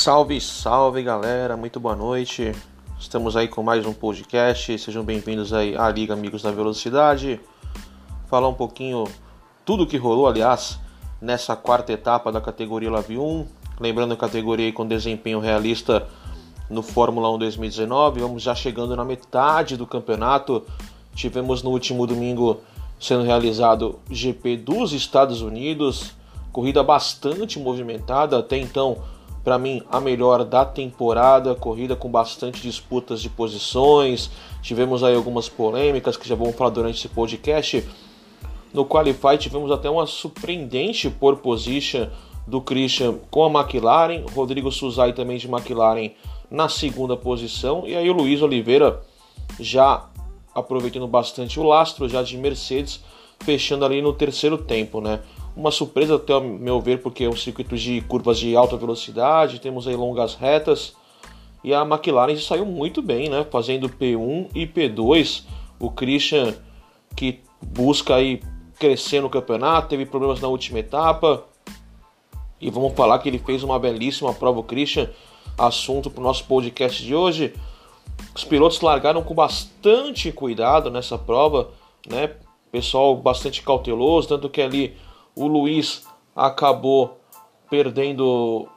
Salve, salve galera, muito boa noite. Estamos aí com mais um podcast. Sejam bem-vindos aí à Liga Amigos da Velocidade. Falar um pouquinho tudo que rolou, aliás, nessa quarta etapa da categoria Lave 1. Lembrando a categoria com desempenho realista no Fórmula 1 2019. Vamos já chegando na metade do campeonato. Tivemos no último domingo sendo realizado GP dos Estados Unidos, corrida bastante movimentada, até então, para mim, a melhor da temporada, corrida com bastante disputas de posições. Tivemos aí algumas polêmicas que já vamos falar durante esse podcast. No Qualify tivemos até uma surpreendente pole position do Christian com a McLaren, Rodrigo Suzai também de McLaren na segunda posição, e aí o Luiz Oliveira já aproveitando bastante o lastro já de Mercedes, fechando ali no terceiro tempo, né? Uma surpresa até ao meu ver, porque é um circuito de curvas de alta velocidade, temos aí longas retas, e a McLaren saiu muito bem, né? Fazendo P1 e P2. O Christian que busca aí crescer no campeonato, teve problemas na última etapa. E vamos falar que ele fez uma belíssima prova, o Christian. Assunto para o nosso podcast de hoje. Os pilotos largaram com bastante cuidado nessa prova, né? Pessoal bastante cauteloso, tanto que ali o Luiz acabou perdendo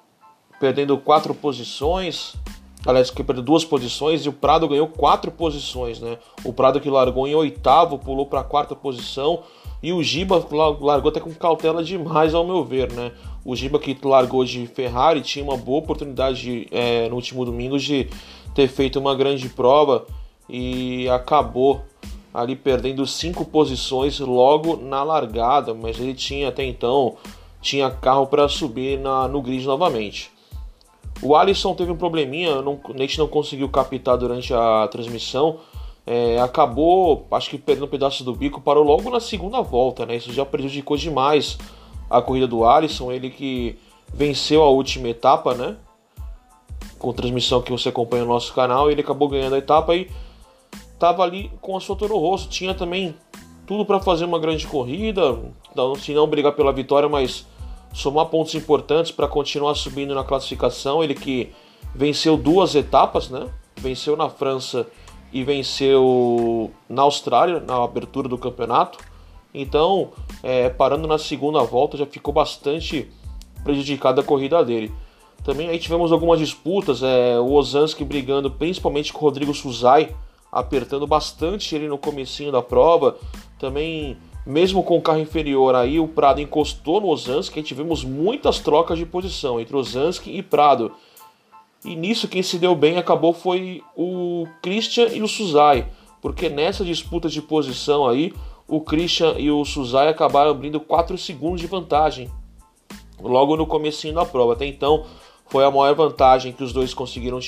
perdendo quatro posições, aliás, que perdeu duas posições e o Prado ganhou quatro posições, né? O Prado que largou em oitavo pulou para a quarta posição e o Giba largou até com cautela demais, ao meu ver, né? O Giba que largou de Ferrari tinha uma boa oportunidade de, é, no último domingo de ter feito uma grande prova e acabou ali perdendo cinco posições logo na largada, mas ele tinha até então tinha carro para subir na, no grid novamente. O Alisson teve um probleminha, não, a gente não conseguiu captar durante a transmissão. É, acabou, acho que perdendo um pedaço do bico, parou logo na segunda volta, né? Isso já prejudicou demais a corrida do Alisson, ele que venceu a última etapa, né? Com transmissão que você acompanha no nosso canal, ele acabou ganhando a etapa e estava ali com a sua Toro Rosso. Tinha também tudo para fazer uma grande corrida, se não brigar pela vitória, mas somar pontos importantes para continuar subindo na classificação. Ele que venceu duas etapas, né? Venceu na França e venceu na Austrália, na abertura do campeonato. Então, é, parando na segunda volta, já ficou bastante prejudicada a corrida dele. Também aí tivemos algumas disputas, é, o Ozanski brigando principalmente com o Rodrigo Suzai apertando bastante ele no comecinho da prova. Também, mesmo com o carro inferior aí, o Prado encostou no Ozanski e tivemos muitas trocas de posição entre Ozanski e Prado. E nisso quem se deu bem acabou foi o Christian e o Suzai, porque nessa disputa de posição aí, o Christian e o Suzai acabaram abrindo 4 segundos de vantagem logo no comecinho da prova. Até então foi a maior vantagem que os dois conseguiram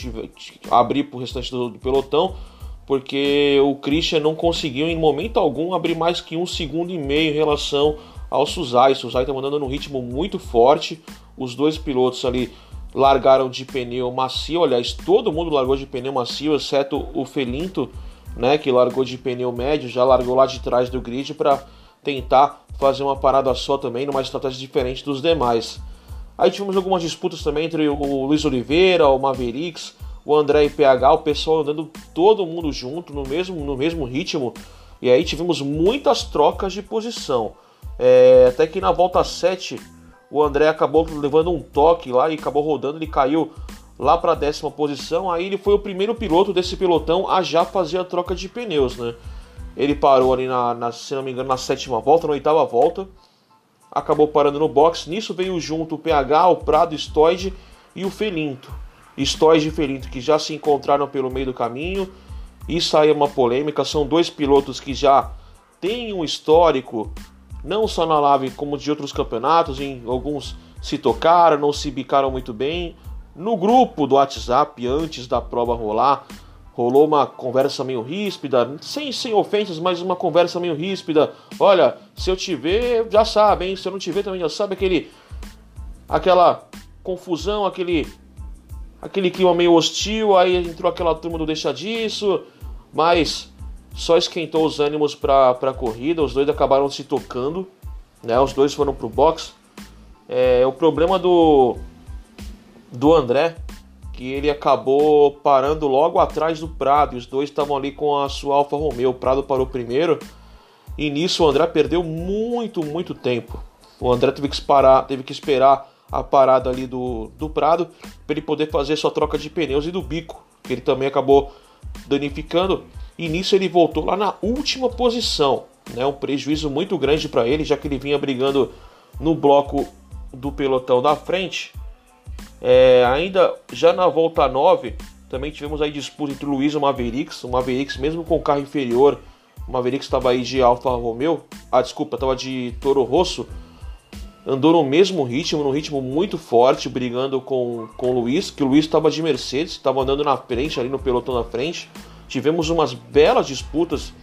abrir para o restante do pelotão, porque o Christian não conseguiu em momento algum abrir mais que um segundo e meio em relação ao Suzai. O Suzai está mandando num ritmo muito forte. Os dois pilotos ali largaram de pneu macio. Aliás, todo mundo largou de pneu macio, exceto o Felinto, né, que largou de pneu médio, já largou lá de trás do grid para tentar fazer uma parada só também, numa estratégia diferente dos demais. Aí tivemos algumas disputas também entre o Luiz Oliveira, o Mavericks, o André e PH, o pessoal andando todo mundo junto no mesmo, no mesmo ritmo. E aí tivemos muitas trocas de posição. É, até que na volta 7 o André acabou levando um toque lá e acabou rodando, ele caiu lá para a décima posição. Aí ele foi o primeiro piloto desse pelotão a já fazer a troca de pneus, né? Ele parou ali na, na se não me engano, na sétima volta, na oitava volta. Acabou parando no box. Nisso veio junto o PH, o Prado, o Stoid e o Felinto. E Felinto que já se encontraram pelo meio do caminho. Isso aí é uma polêmica. São dois pilotos que já têm um histórico, não só na Lave, como de outros campeonatos. Em alguns se tocaram, não se bicaram muito bem. No grupo do WhatsApp, antes da prova rolar, rolou uma conversa meio ríspida, sem, sem ofensas, mas uma conversa meio ríspida. Olha, se eu te ver, já sabe, hein? Se eu não te ver, também já sabe aquele. aquela confusão, aquele aquele clima meio hostil, aí entrou aquela turma do deixa disso, mas só esquentou os ânimos para a corrida, os dois acabaram se tocando, né? Os dois foram pro box. É, o problema do do André que ele acabou parando logo atrás do Prado. E os dois estavam ali com a sua Alfa Romeo. O Prado parou primeiro. E nisso o André perdeu muito, muito tempo. O André teve que, parar, teve que esperar a parada ali do, do Prado para ele poder fazer sua troca de pneus e do bico, que ele também acabou danificando. E nisso ele voltou lá na última posição. Né? Um prejuízo muito grande para ele, já que ele vinha brigando no bloco do pelotão da frente. É, ainda já na volta 9, também tivemos aí disputa entre o Luiz e o Mavericks. O Mavericks, mesmo com carro inferior, o Mavericks estava aí de Alfa Romeo. Ah, desculpa, estava de Toro Rosso. Andou no mesmo ritmo, num ritmo muito forte, brigando com, com o Luiz, que o Luiz estava de Mercedes, estava andando na frente, ali no pelotão na frente. Tivemos umas belas disputas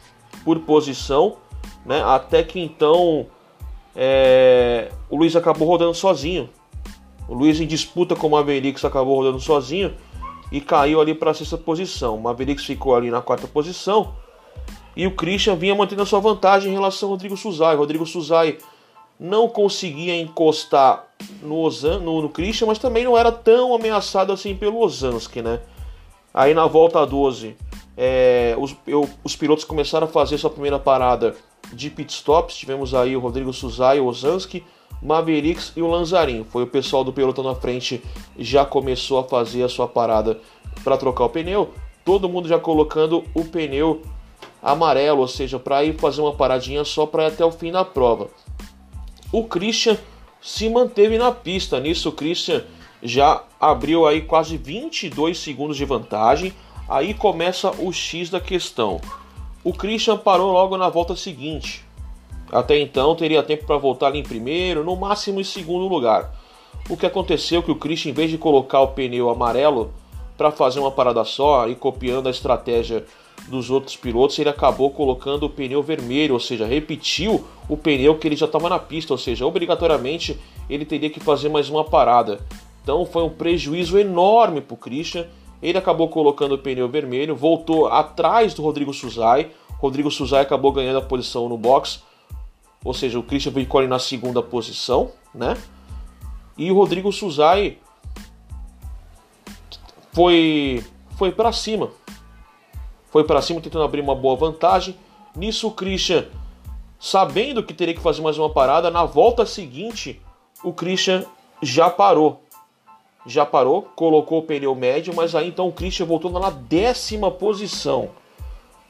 por posição, né? Até que então é, o Luiz acabou rodando sozinho. O Luiz em disputa com o Mavericks acabou rodando sozinho e caiu ali para a sexta posição. O Mavericks ficou ali na quarta posição e o Christian vinha mantendo a sua vantagem em relação ao Rodrigo Suzai. Rodrigo Suzai não conseguia encostar no, Ozan, no, no Christian, mas também não era tão ameaçado assim pelo Osansky, né? Aí na volta 12, é, os, eu, os pilotos começaram a fazer sua primeira parada de pit stops. Tivemos aí o Rodrigo Suzai, o Osansky, Mavericks e o Lanzarin. Foi o pessoal do pelotão na frente já começou a fazer a sua parada para trocar o pneu. Todo mundo já colocando o pneu amarelo, ou seja, para ir fazer uma paradinha só para até o fim da prova. O Christian se manteve na pista. Nisso o Christian já abriu aí quase 22 segundos de vantagem. Aí começa o X da questão. O Christian parou logo na volta seguinte. Até então teria tempo para voltar ali em primeiro, no máximo em segundo lugar. O que aconteceu é que o Christian, em vez de colocar o pneu amarelo para fazer uma parada só e copiando a estratégia dos outros pilotos, ele acabou colocando o pneu vermelho, ou seja, repetiu o pneu que ele já estava na pista, ou seja, obrigatoriamente ele teria que fazer mais uma parada. Então foi um prejuízo enorme para o Christian. Ele acabou colocando o pneu vermelho, voltou atrás do Rodrigo Suzai. Rodrigo Suzai acabou ganhando a posição no box ou seja, o Christian ficou na segunda posição, né? E o Rodrigo Suzai foi foi para cima. Foi para cima tentando abrir uma boa vantagem. Nisso o Christian, sabendo que teria que fazer mais uma parada, na volta seguinte, o Christian já parou. Já parou, colocou o pneu médio, mas aí então o Christian voltou na décima posição.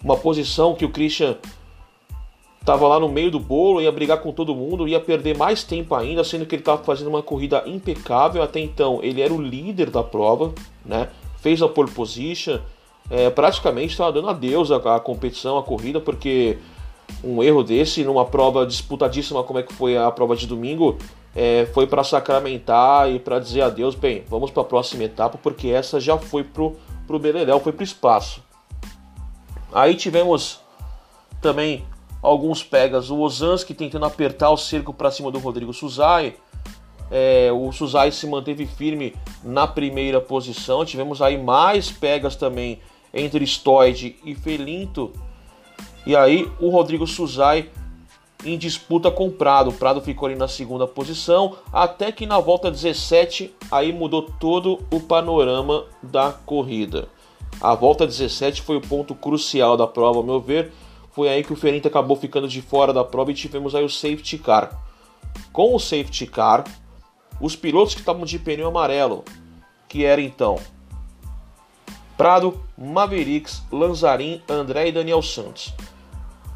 Uma posição que o Christian estava lá no meio do bolo, ia brigar com todo mundo, ia perder mais tempo ainda, sendo que ele estava fazendo uma corrida impecável. Até então, ele era o líder da prova, né? Fez a pole position, é, praticamente estava dando adeus à, à competição, à corrida, porque um erro desse numa prova disputadíssima como é que foi a prova de domingo é, foi para sacramentar e para dizer adeus. Bem, vamos para a próxima etapa, porque essa já foi pro pro Beleléu, foi pro espaço. Aí tivemos também alguns pegas. O Ozanski tentando apertar o cerco para cima do Rodrigo Suzai. É, o Suzai se manteve firme na primeira posição. Tivemos aí mais pegas também entre Stoid e Felinto. E aí o Rodrigo Suzai em disputa com Prado. Prado ficou ali na segunda posição, até que na volta 17 aí mudou todo o panorama da corrida. A volta 17 foi o ponto crucial da prova, ao meu ver, foi aí que o Ferente acabou ficando de fora da prova e tivemos aí o safety car. Com o safety car, os pilotos que estavam de pneu amarelo, que era então Prado, Mavericks, Lanzarin, André e Daniel Santos.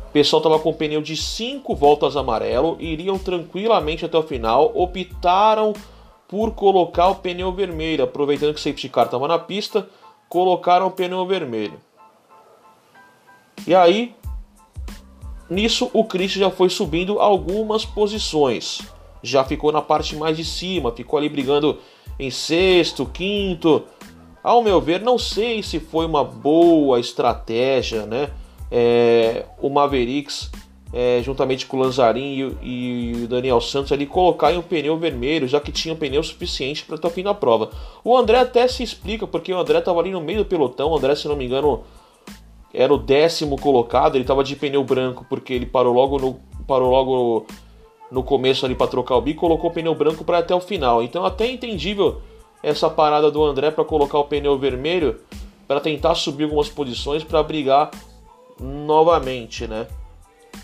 O pessoal estava com pneu de 5 voltas amarelo, iriam tranquilamente até o final, optaram por colocar o pneu vermelho, aproveitando que o safety car estava na pista, colocaram o pneu vermelho. E aí, Nisso, o Christian já foi subindo algumas posições. Já ficou na parte mais de cima, ficou ali brigando em sexto, quinto. Ao meu ver, não sei se foi uma boa estratégia, né? É, o Mavericks, é, juntamente com o Lanzarin e, e, o Daniel Santos, ali colocar em um pneu vermelho, já que tinha um pneu suficiente para até o fim da prova. O André até se explica, porque o André estava ali no meio do pelotão. O André, se não me engano, era o décimo colocado, ele estava de pneu branco porque ele parou logo no, parou logo no começo ali para trocar o bico, colocou o pneu branco para até o final. Então até é entendível essa parada do André para colocar o pneu vermelho para tentar subir algumas posições para brigar novamente, né?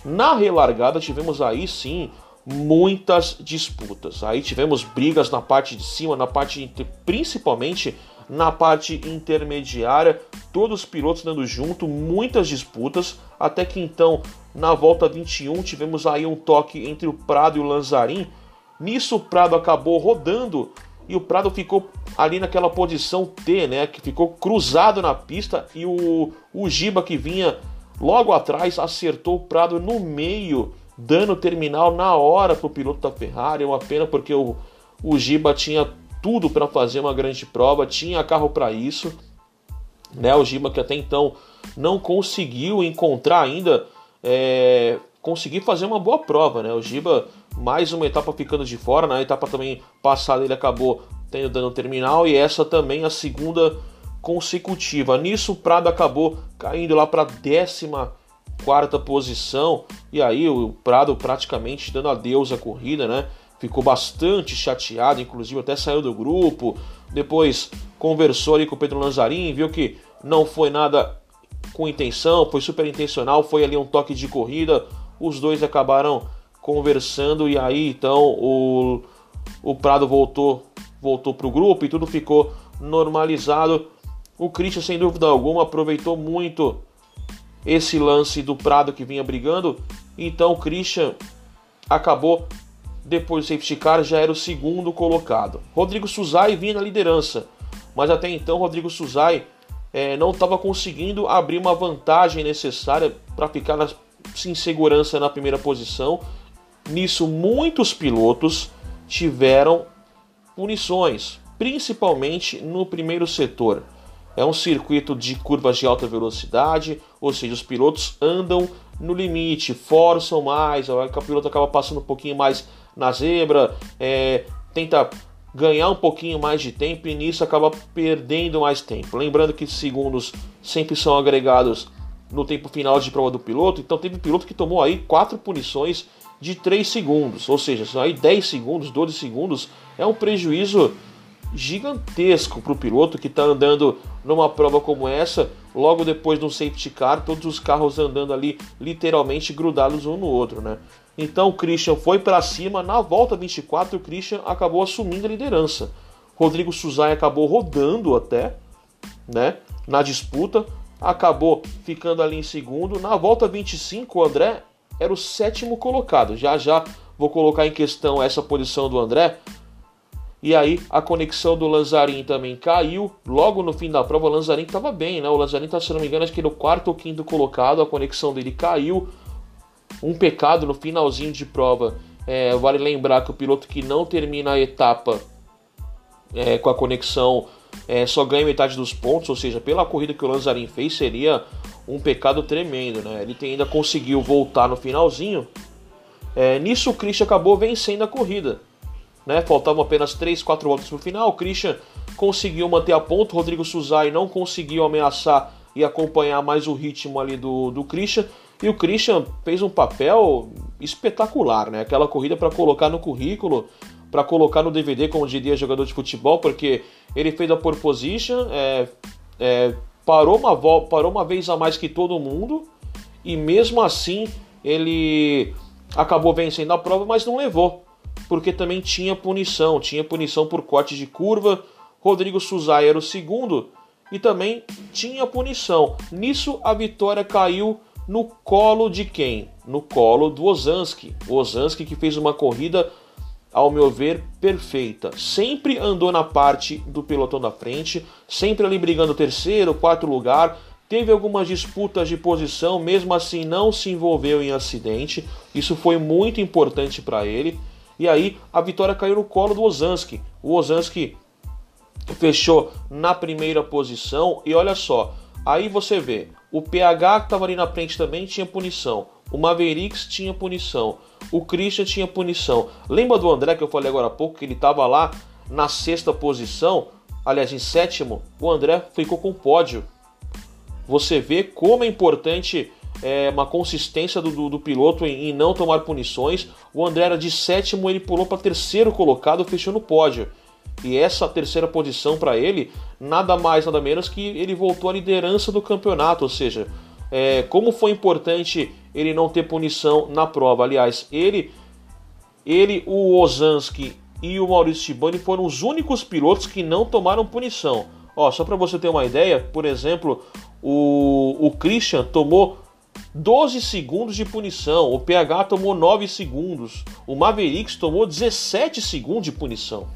Na relargada tivemos aí sim muitas disputas. Aí tivemos brigas na parte de cima, na parte principalmente na parte intermediária, todos os pilotos dando junto, muitas disputas, até que então na volta 21 tivemos aí um toque entre o Prado e o Lanzarin. Nisso o Prado acabou rodando e o Prado ficou ali naquela posição T, né, que ficou cruzado na pista e o, o Giba que vinha logo atrás acertou o Prado no meio, dando terminal na hora para o piloto da Ferrari. É uma pena porque o, o Giba tinha tudo para fazer uma grande prova, tinha carro para isso. Né, o Giba que até então não conseguiu encontrar ainda, é, conseguir fazer uma boa prova. Né? O Giba, mais uma etapa ficando de fora, na etapa também passada ele acabou tendo dano terminal e essa também a segunda consecutiva. Nisso o Prado acabou caindo lá para a 14 posição e aí o Prado praticamente dando adeus à corrida, né? ficou bastante chateado, inclusive até saiu do grupo. Depois conversou ali com o Pedro Lanzarin, viu que não foi nada com intenção, foi super intencional, foi ali um toque de corrida. Os dois acabaram conversando e aí então o, o Prado voltou voltou para o grupo e tudo ficou normalizado. O Christian, sem dúvida alguma, aproveitou muito esse lance do Prado que vinha brigando. Então o Christian acabou depois do safety car já era o segundo colocado. Rodrigo Suzai vinha na liderança, mas até então Rodrigo Suzai é, não estava conseguindo abrir uma vantagem necessária para ficar na, sem segurança na primeira posição. Nisso, muitos pilotos tiveram punições, principalmente no primeiro setor. É um circuito de curvas de alta velocidade, ou seja, os pilotos andam no limite, forçam mais, o piloto acaba passando um pouquinho mais na zebra, é, tenta ganhar um pouquinho mais de tempo e nisso acaba perdendo mais tempo. Lembrando que segundos sempre são agregados no tempo final de prova do piloto, então teve piloto que tomou aí quatro punições de 3 segundos, ou seja, aí 10 segundos, 12 segundos, é um prejuízo gigantesco para o piloto que está andando numa prova como essa, logo depois de um safety car, todos os carros andando ali literalmente grudados um no outro, né? Então o Christian foi para cima, na volta 24 o Christian acabou assumindo a liderança. Rodrigo Suzai acabou rodando até, né, na disputa, acabou ficando ali em segundo. Na volta 25 o André era o sétimo colocado. Já já vou colocar em questão essa posição do André. E aí a conexão do Lanzarin também caiu. Logo no fim da prova, o Lanzarin estava bem, né? O Lanzarin tá, se não me engano, acho que no quarto ou quinto colocado, a conexão dele caiu um pecado no finalzinho de prova. É, vale lembrar que o piloto que não termina a etapa é, com a conexão é, só ganha metade dos pontos, ou seja, pela corrida que o Lanzarin fez seria um pecado tremendo, né? Ele ainda conseguiu voltar no finalzinho. É, nisso o Christian acabou vencendo a corrida. Né? Faltavam apenas 3, 4 voltas para o final. O Christian conseguiu manter a ponto. Rodrigo Suzai não conseguiu ameaçar e acompanhar mais o ritmo ali do, do Christian. E o Christian fez um papel espetacular, né? Aquela corrida para colocar no currículo, para colocar no DVD, como diria jogador de futebol, porque ele fez a pole position, é, é, parou, uma, parou uma vez a mais que todo mundo, e mesmo assim ele acabou vencendo a prova, mas não levou, porque também tinha punição, tinha punição por corte de curva. Rodrigo Suzai era o segundo e também tinha punição. Nisso a vitória caiu no colo de quem? No colo do Ozanski. O Ozanski que fez uma corrida, ao meu ver, perfeita. Sempre andou na parte do pelotão da frente, sempre ali brigando terceiro, quarto lugar. Teve algumas disputas de posição, mesmo assim não se envolveu em acidente. Isso foi muito importante para ele. E aí a vitória caiu no colo do Ozanski. O Ozanski fechou na primeira posição e olha só, aí você vê, o PH que estava ali na frente também tinha punição. O Mavericks tinha punição. O Christian tinha punição. Lembra do André que eu falei agora há pouco que ele estava lá na sexta posição? Aliás, em sétimo, o André ficou com pódio. Você vê como é importante é, uma consistência do, do, do piloto em, em, não tomar punições. O André era de sétimo, ele pulou para terceiro colocado, fechou no pódio. E essa terceira posição para ele, nada mais, nada menos que ele voltou à liderança do campeonato. Ou seja, é, como foi importante ele não ter punição na prova. Aliás, ele, ele o Ozanski e o Maurício Shibani foram os únicos pilotos que não tomaram punição. Ó, só para você ter uma ideia, por exemplo, o, o Christian tomou 12 segundos de punição, o PH tomou 9 segundos, o Mavericks tomou 17 segundos de punição.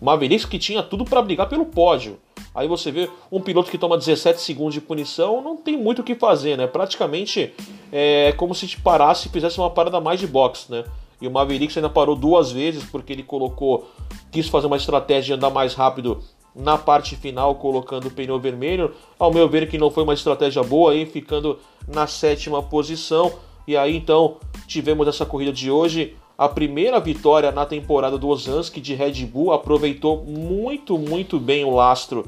Mavericks que tinha tudo para brigar pelo pódio. Aí você vê um piloto que toma 17 segundos de punição, não tem muito o que fazer, né? Praticamente é como se te parasse e fizesse uma parada mais de boxe, né? E o Mavericks ainda parou duas vezes porque ele colocou, quis fazer uma estratégia de andar mais rápido na parte final, colocando o pneu vermelho. Ao meu ver, que não foi uma estratégia boa, aí ficando na sétima posição. E aí então tivemos essa corrida de hoje. A primeira vitória na temporada do Ozanski de Red Bull aproveitou muito, muito bem o lastro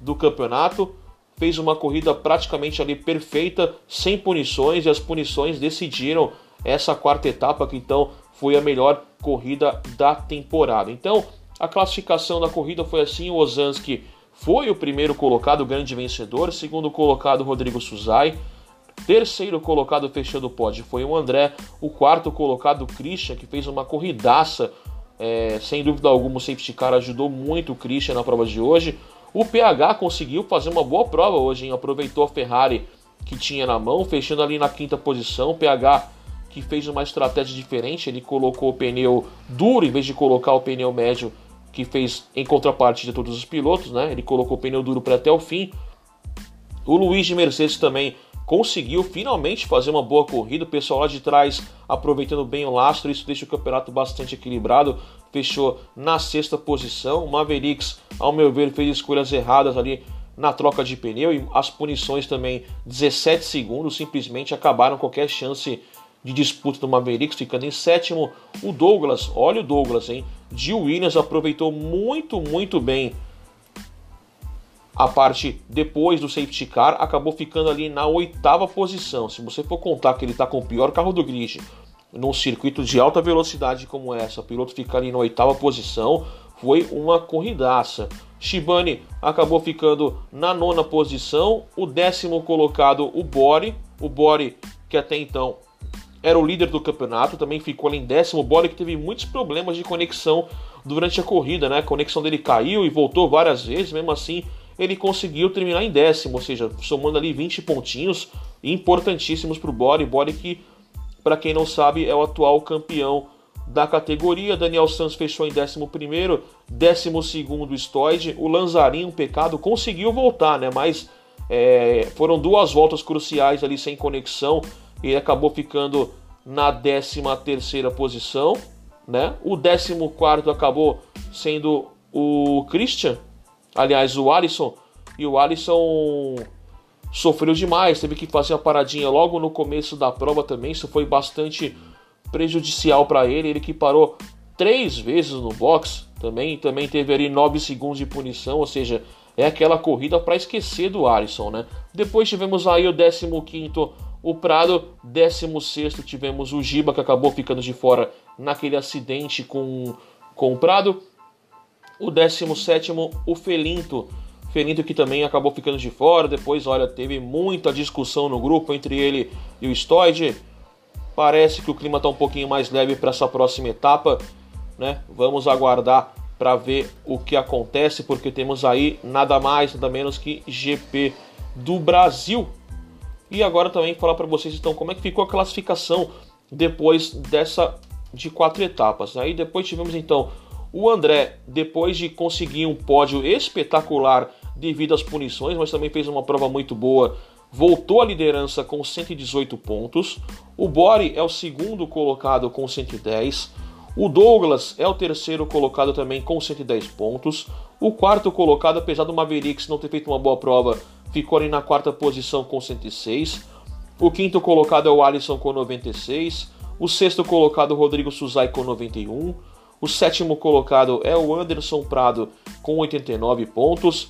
do campeonato. Fez uma corrida praticamente ali perfeita, sem punições, e as punições decidiram essa quarta etapa, que então foi a melhor corrida da temporada. Então, a classificação da corrida foi assim: o Ozanski foi o primeiro colocado, o grande vencedor, segundo colocado, Rodrigo Suzai. Terceiro colocado fechando o pódio foi o André. O quarto colocado, o Christian, que fez uma corridaça. É, sem dúvida alguma, o safety car ajudou muito o Christian na prova de hoje. O PH conseguiu fazer uma boa prova hoje, hein? aproveitou a Ferrari que tinha na mão, fechando ali na quinta posição. O PH que fez uma estratégia diferente, ele colocou o pneu duro em vez de colocar o pneu médio que fez em contrapartida todos os pilotos, né? Ele colocou o pneu duro para até o fim. O Luiz de Mercedes também conseguiu finalmente fazer uma boa corrida. O pessoal lá de trás aproveitando bem o lastro, isso deixa o campeonato bastante equilibrado. Fechou na sexta posição. O Mavericks, ao meu ver, fez escolhas erradas ali na troca de pneu e as punições também 17 segundos simplesmente acabaram qualquer chance de disputa do Mavericks, ficando em sétimo. O Douglas, olha o Douglas, hein? De Williams aproveitou muito, muito bem a parte depois do safety car, acabou ficando ali na oitava posição. Se você for contar que ele está com o pior carro do grid num circuito de alta velocidade como essa, o piloto ficar ali na oitava posição, foi uma corridaça. Shibane acabou ficando na nona posição, o décimo colocado o Bore, o Bore que até então era o líder do campeonato, também ficou ali em décimo. Bora que teve muitos problemas de conexão durante a corrida, né? A conexão dele caiu e voltou várias vezes, mesmo assim ele conseguiu terminar em décimo, ou seja, somando ali 20 pontinhos importantíssimos para o Bore. Bore que, para quem não sabe, é o atual campeão da categoria. Daniel Santos fechou em 11 primeiro, 12 segundo Stoid. O Lanzarin, um pecado, conseguiu voltar, né? Mas é, foram duas voltas cruciais ali sem conexão ele acabou ficando na 13 terceira posição, né? O 14 acabou sendo o Christian, aliás, o Alisson, e o Alisson sofreu demais, teve que fazer uma paradinha logo no começo da prova também, isso foi bastante prejudicial para ele, ele que parou três vezes no box, também, também teve ali 9 segundos de punição, ou seja, é aquela corrida para esquecer do Alisson, né? Depois tivemos aí o 15 o Prado, 16 tivemos o Giba, que acabou ficando de fora naquele acidente com, com o Prado. O 17 o Felinto. Felinto que também acabou ficando de fora. Depois, olha, teve muita discussão no grupo entre ele e o Stoid. Parece que o clima está um pouquinho mais leve para essa próxima etapa. Né? Vamos aguardar para ver o que acontece, porque temos aí nada mais, nada menos que GP do Brasil e agora também falar para vocês então como é que ficou a classificação depois dessa de quatro etapas. Aí depois tivemos então o André, depois de conseguir um pódio espetacular devido às punições, mas também fez uma prova muito boa, voltou à liderança com 118 pontos. O Bori é o segundo colocado com 110. O Douglas é o terceiro colocado também com 110 pontos. O quarto colocado, apesar do Mavericks não ter feito uma boa prova, ficou ali na quarta posição com 106. O quinto colocado é o Alisson com 96. O sexto colocado, Rodrigo Suzai com 91. O sétimo colocado é o Anderson Prado com 89 pontos.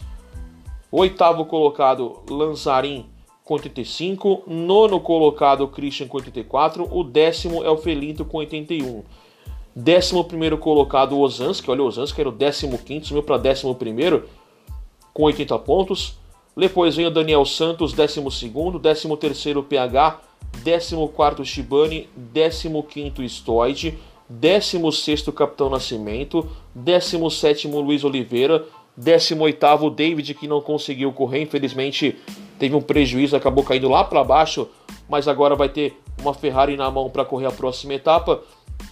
O oitavo colocado, Lanzarin com 85. Nono colocado, Christian com 84. O décimo é o Felinto com 81. 11 colocado o Osanski, olha o Osanski era o 15, subiu para 11 com 80 pontos. Depois vem o Daniel Santos, 12, 13 PH, 14 Shibane, 15 Stoid, 16 Capitão Nascimento, 17 Luiz Oliveira, 18 David que não conseguiu correr, infelizmente teve um prejuízo, acabou caindo lá para baixo, mas agora vai ter uma Ferrari na mão para correr a próxima etapa.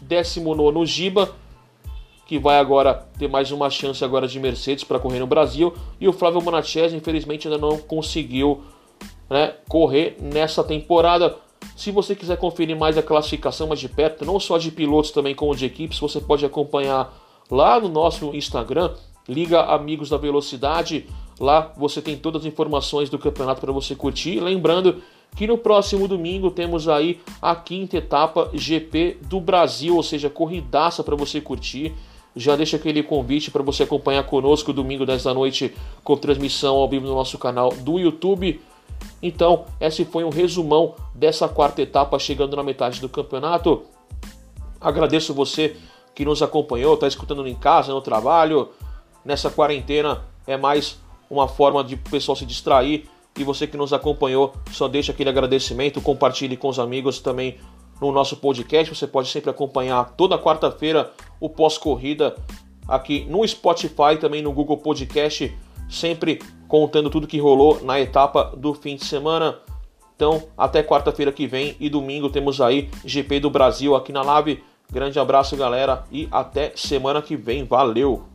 19 Giba, que vai agora ter mais uma chance agora de Mercedes para correr no Brasil. E o Flávio Monachese, infelizmente, ainda não conseguiu né, correr nessa temporada. Se você quiser conferir mais a classificação mais de perto, não só de pilotos, também como de equipes, você pode acompanhar lá no nosso Instagram, Liga Amigos da Velocidade. Lá você tem todas as informações do campeonato para você curtir. Lembrando que no próximo domingo temos aí a quinta etapa GP do Brasil, ou seja, corridaça para você curtir. Já deixa aquele convite para você acompanhar conosco domingo 10 da noite com transmissão ao vivo no nosso canal do YouTube. Então, esse foi um resumão dessa quarta etapa chegando na metade do campeonato. Agradeço você que nos acompanhou, está escutando em casa, no trabalho. Nessa quarentena é mais uma forma de o pessoal se distrair. E você que nos acompanhou, só deixa aquele agradecimento, compartilhe com os amigos também no nosso podcast. Você pode sempre acompanhar toda quarta-feira o pós-corrida aqui no Spotify, também no Google Podcast, sempre contando tudo que rolou na etapa do fim de semana. Então, até quarta-feira que vem e domingo temos aí GP do Brasil aqui na live. Grande abraço, galera, e até semana que vem. Valeu!